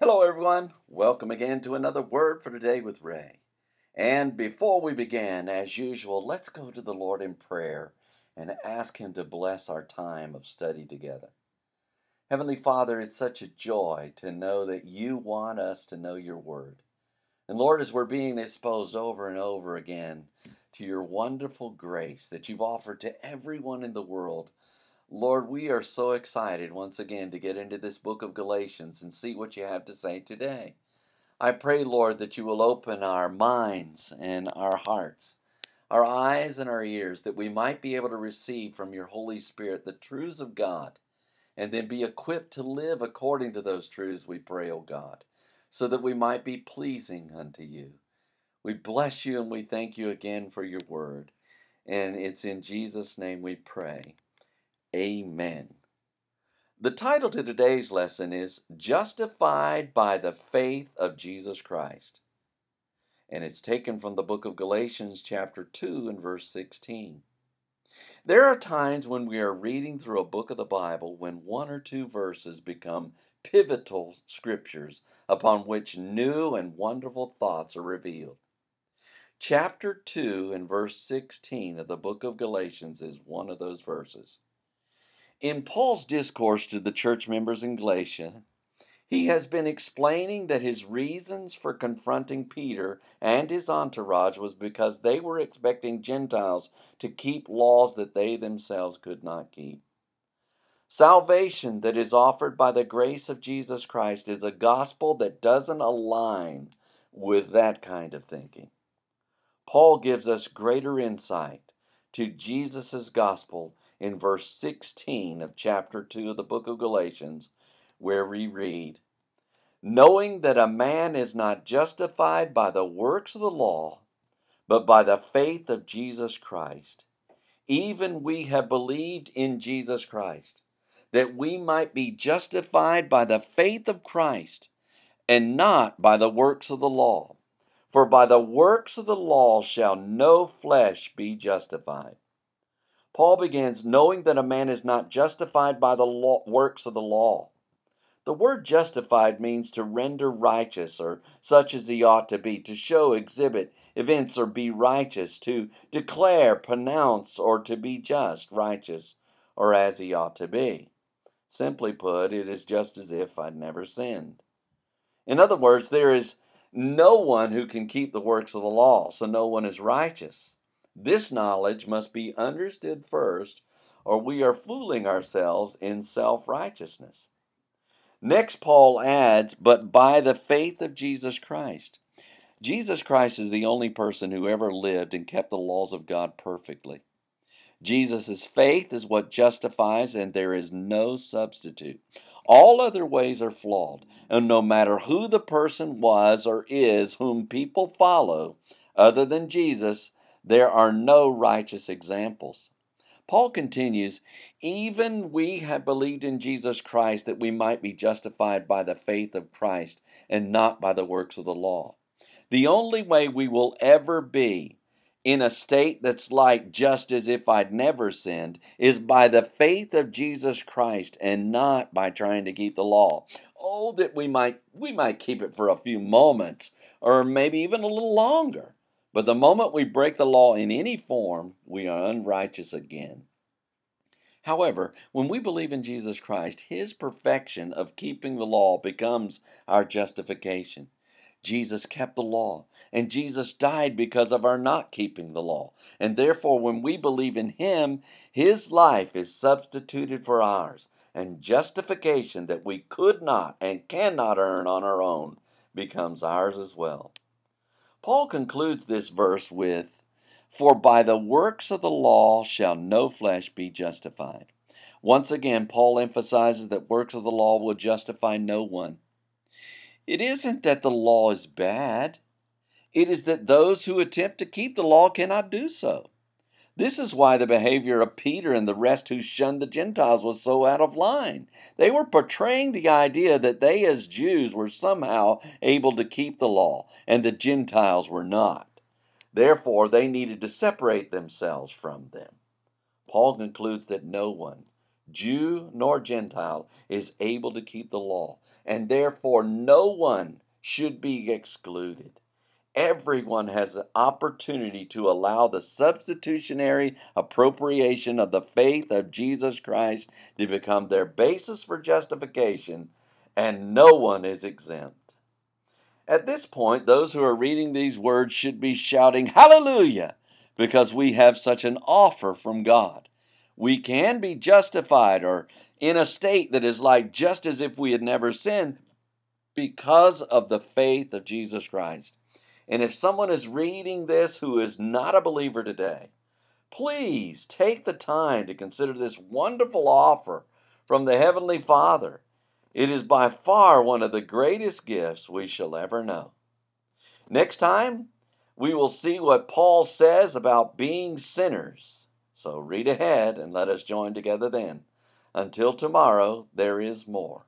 Hello, everyone. Welcome again to another Word for Today with Ray. And before we begin, as usual, let's go to the Lord in prayer and ask Him to bless our time of study together. Heavenly Father, it's such a joy to know that you want us to know your Word. And Lord, as we're being exposed over and over again to your wonderful grace that you've offered to everyone in the world, Lord, we are so excited once again to get into this book of Galatians and see what you have to say today. I pray, Lord, that you will open our minds and our hearts, our eyes and our ears, that we might be able to receive from your Holy Spirit the truths of God, and then be equipped to live according to those truths, we pray, O God, so that we might be pleasing unto you. We bless you and we thank you again for your word. And it's in Jesus' name we pray. Amen. The title to today's lesson is Justified by the Faith of Jesus Christ. And it's taken from the book of Galatians, chapter 2, and verse 16. There are times when we are reading through a book of the Bible when one or two verses become pivotal scriptures upon which new and wonderful thoughts are revealed. Chapter 2 and verse 16 of the book of Galatians is one of those verses. In Paul's discourse to the church members in Galatia, he has been explaining that his reasons for confronting Peter and his entourage was because they were expecting Gentiles to keep laws that they themselves could not keep. Salvation that is offered by the grace of Jesus Christ is a gospel that doesn't align with that kind of thinking. Paul gives us greater insight to Jesus' gospel in verse 16 of chapter 2 of the book of Galatians, where we read, Knowing that a man is not justified by the works of the law, but by the faith of Jesus Christ. Even we have believed in Jesus Christ, that we might be justified by the faith of Christ, and not by the works of the law. For by the works of the law shall no flesh be justified. Paul begins knowing that a man is not justified by the law, works of the law. The word justified means to render righteous or such as he ought to be, to show, exhibit, evince, or be righteous, to declare, pronounce, or to be just, righteous, or as he ought to be. Simply put, it is just as if I'd never sinned. In other words, there is no one who can keep the works of the law, so no one is righteous. This knowledge must be understood first, or we are fooling ourselves in self righteousness. Next, Paul adds, but by the faith of Jesus Christ. Jesus Christ is the only person who ever lived and kept the laws of God perfectly. Jesus' faith is what justifies, and there is no substitute. All other ways are flawed, and no matter who the person was or is whom people follow, other than Jesus, there are no righteous examples. Paul continues, even we have believed in Jesus Christ that we might be justified by the faith of Christ and not by the works of the law. The only way we will ever be in a state that's like just as if I'd never sinned is by the faith of Jesus Christ and not by trying to keep the law. Oh, that we might we might keep it for a few moments or maybe even a little longer. But the moment we break the law in any form, we are unrighteous again. However, when we believe in Jesus Christ, His perfection of keeping the law becomes our justification. Jesus kept the law, and Jesus died because of our not keeping the law. And therefore, when we believe in Him, His life is substituted for ours, and justification that we could not and cannot earn on our own becomes ours as well. Paul concludes this verse with, For by the works of the law shall no flesh be justified. Once again, Paul emphasizes that works of the law will justify no one. It isn't that the law is bad, it is that those who attempt to keep the law cannot do so. This is why the behavior of Peter and the rest who shunned the Gentiles was so out of line. They were portraying the idea that they, as Jews, were somehow able to keep the law, and the Gentiles were not. Therefore, they needed to separate themselves from them. Paul concludes that no one, Jew nor Gentile, is able to keep the law, and therefore no one should be excluded. Everyone has an opportunity to allow the substitutionary appropriation of the faith of Jesus Christ to become their basis for justification, and no one is exempt. At this point, those who are reading these words should be shouting, Hallelujah! because we have such an offer from God. We can be justified or in a state that is like just as if we had never sinned because of the faith of Jesus Christ. And if someone is reading this who is not a believer today, please take the time to consider this wonderful offer from the Heavenly Father. It is by far one of the greatest gifts we shall ever know. Next time, we will see what Paul says about being sinners. So read ahead and let us join together then. Until tomorrow, there is more.